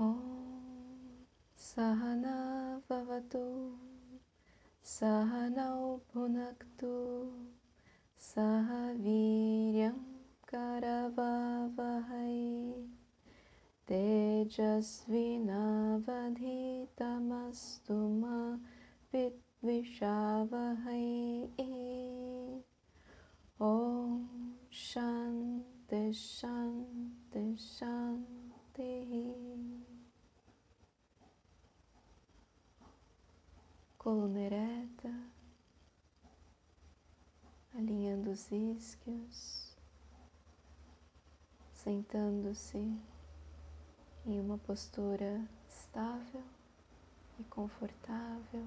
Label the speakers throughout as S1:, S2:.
S1: Om Sahana Vavatu Sahanau Bhunaktu Sahaviryam Karavavahai Tejasvinavadhitamastu ma Vidvishavahai Om Shanti os isquios, sentando-se em uma postura estável e confortável.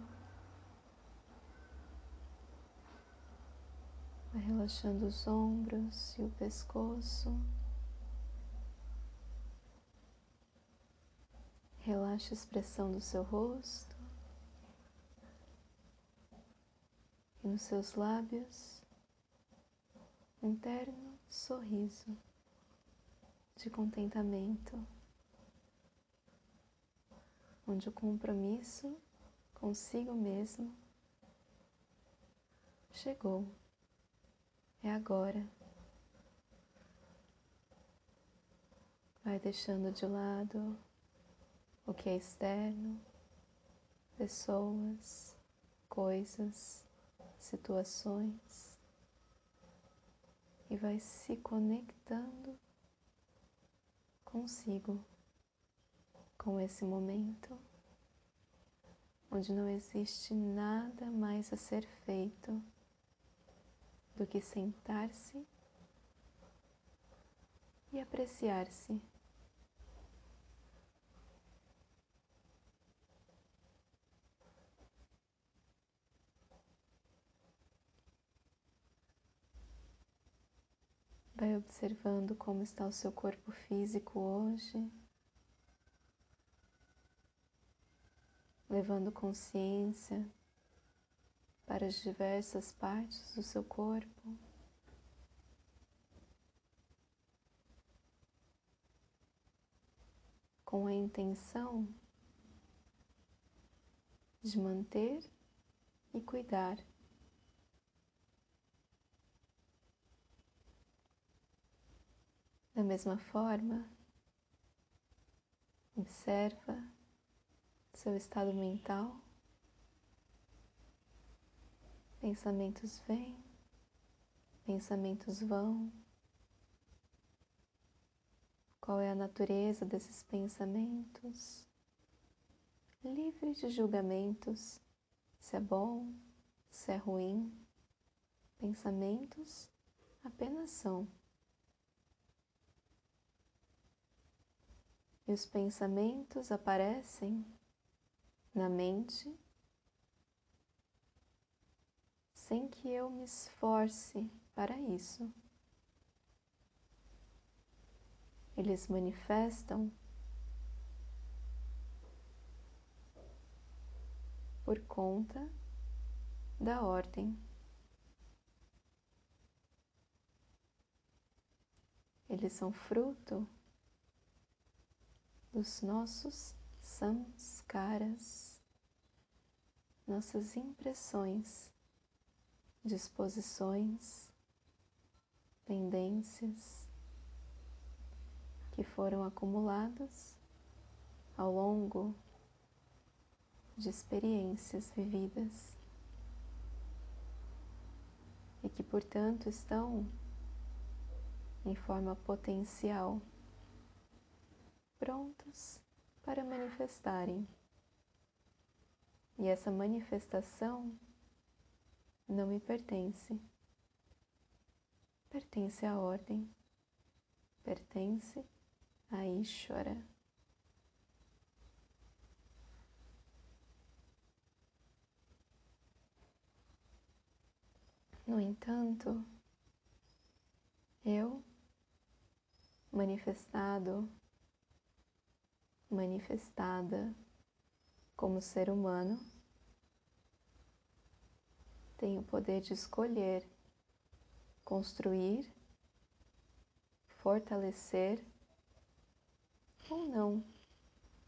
S1: Vai relaxando os ombros e o pescoço. Relaxa a expressão do seu rosto e nos seus lábios um terno sorriso de contentamento, onde o compromisso consigo mesmo chegou. É agora. Vai deixando de lado o que é externo, pessoas, coisas, situações e vai se conectando consigo, com esse momento, onde não existe nada mais a ser feito do que sentar-se e apreciar-se. Vai observando como está o seu corpo físico hoje, levando consciência para as diversas partes do seu corpo. Com a intenção de manter e cuidar. Da mesma forma, observa seu estado mental. Pensamentos vêm, pensamentos vão. Qual é a natureza desses pensamentos? Livre de julgamentos, se é bom, se é ruim. Pensamentos apenas são. E os pensamentos aparecem na mente sem que eu me esforce para isso. Eles manifestam por conta da ordem. Eles são fruto dos nossos samskaras, nossas impressões disposições, tendências que foram acumuladas ao longo de experiências vividas e que, portanto, estão em forma potencial prontos para manifestarem. E essa manifestação não me pertence. Pertence à ordem, pertence a Ishvara. No entanto, eu, manifestado, manifestada como ser humano, tem o poder de escolher, construir, fortalecer ou não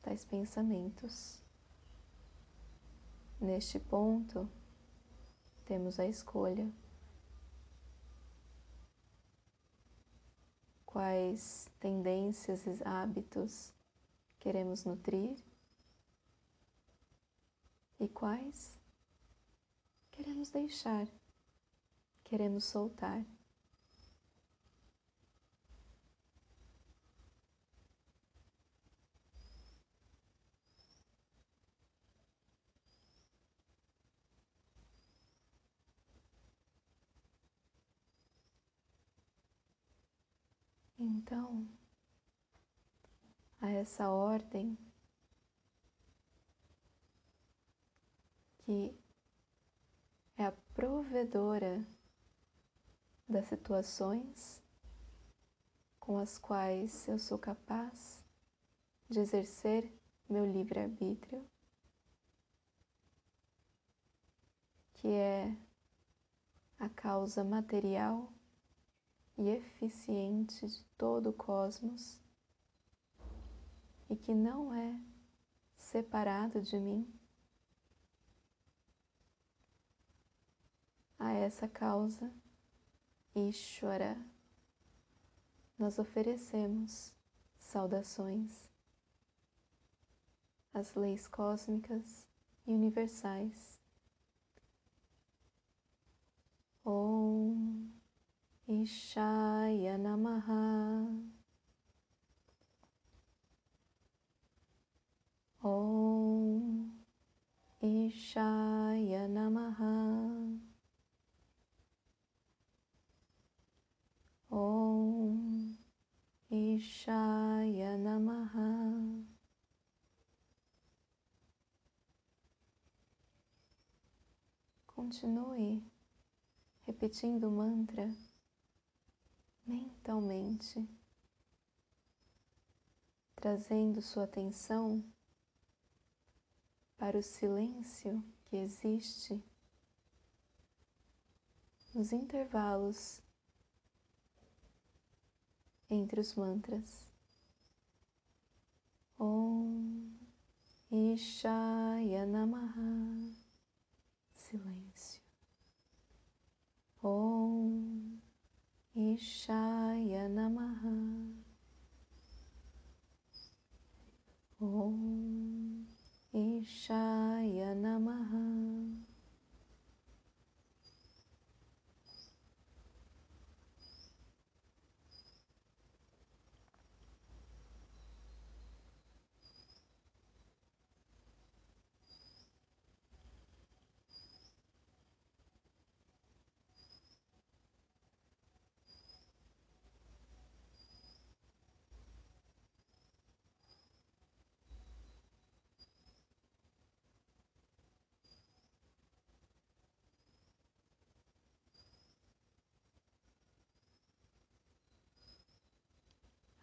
S1: tais pensamentos. Neste ponto, temos a escolha. Quais tendências e hábitos queremos nutrir e quais queremos deixar, queremos soltar. Então, a essa ordem que é a provedora das situações com as quais eu sou capaz de exercer meu livre-arbítrio, que é a causa material e eficiente de todo o cosmos e que não é separado de mim. A essa causa, Ishvara, nós oferecemos saudações. As leis cósmicas e universais. Om Ishaya Namaha. Ishaya Namaha. Om Ishaya Namaha. Continue repetindo o mantra mentalmente, trazendo sua atenção para o silêncio que existe nos intervalos entre os mantras. Om Ishaya Namaha Silêncio. Om Ishaya Namaha Om Ishaya Namaha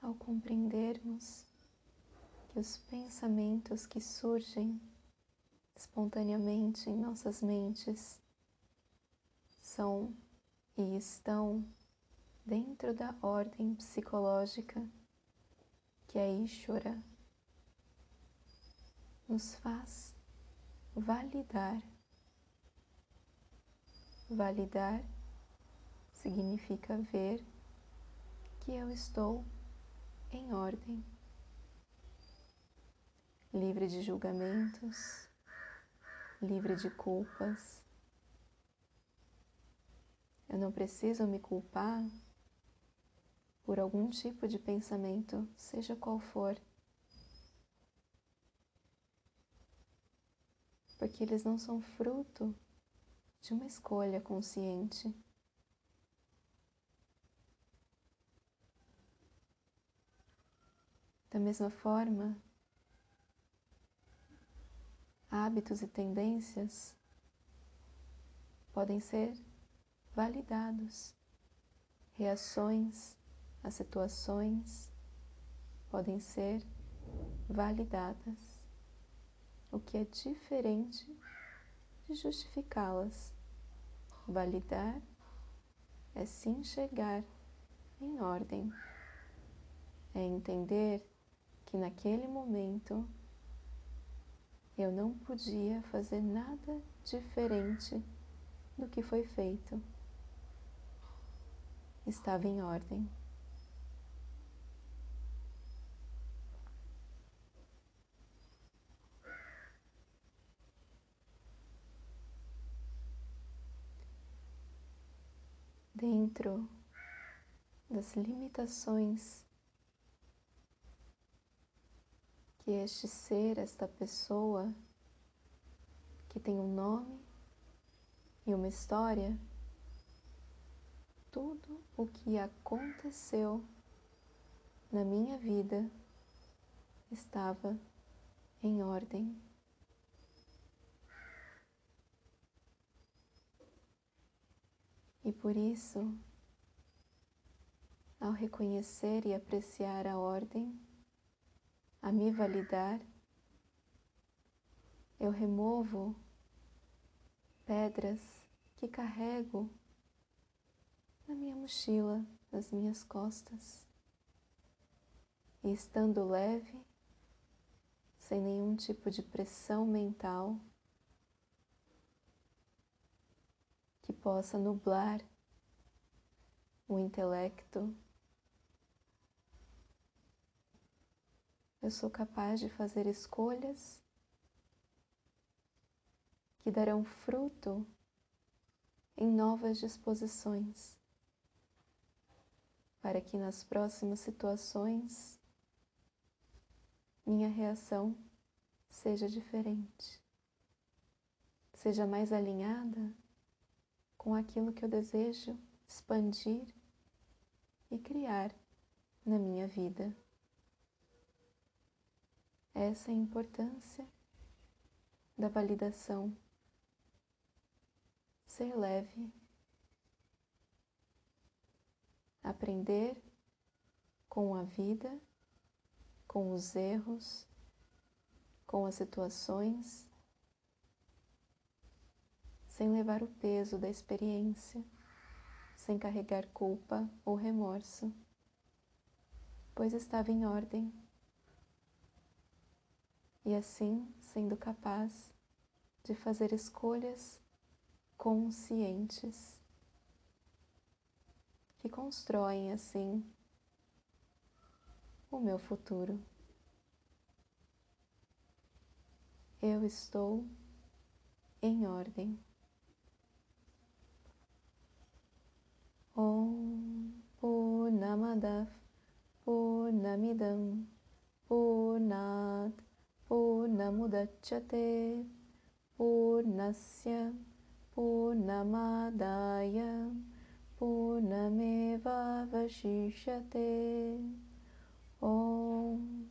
S1: ao compreendermos que os pensamentos que surgem espontaneamente em nossas mentes são e estão dentro da ordem psicológica que é Ishvara, nos faz validar. Validar significa ver que eu estou em ordem, livre de julgamentos, livre de culpas. Eu não preciso me culpar por algum tipo de pensamento, seja qual for, porque eles não são fruto de uma escolha consciente. Mesma forma, hábitos e tendências podem ser validados, reações a situações podem ser validadas, o que é diferente de justificá-las. Validar é se enxergar em ordem, é entender que naquele momento eu não podia fazer nada diferente do que foi feito. Estava em ordem. Dentro das limitações que este ser, esta pessoa, que tem um nome e uma história, tudo o que aconteceu na minha vida estava em ordem. E por isso, ao reconhecer e apreciar a ordem, a me validar, eu removo pedras que carrego na minha mochila, nas minhas costas. E estando leve, sem nenhum tipo de pressão mental que possa nublar o intelecto eu sou capaz de fazer escolhas que darão fruto em novas disposições, para que nas próximas situações minha reação seja diferente, seja mais alinhada com aquilo que eu desejo expandir e criar na minha vida. Essa é a importância da validação. Ser leve, aprender com a vida, com os erros, com as situações, sem levar o peso da experiência, sem carregar culpa ou remorso, pois estava em ordem e assim sendo capaz de fazer escolhas conscientes que constroem assim o meu futuro. Eu estou em ordem. Om Purnamadav Purnamidam Purnat पूर्णमुदच्छते। पूर्णस्य पूर्णमादाय पूर्णमेवावशिष्यते। ॐ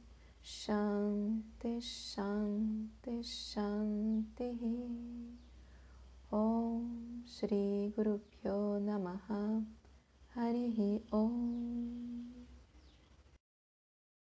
S1: शान्ति शान्ति शान्तिः। ॐ श्रीगुरुभ्यो नमः। हरिः ॐ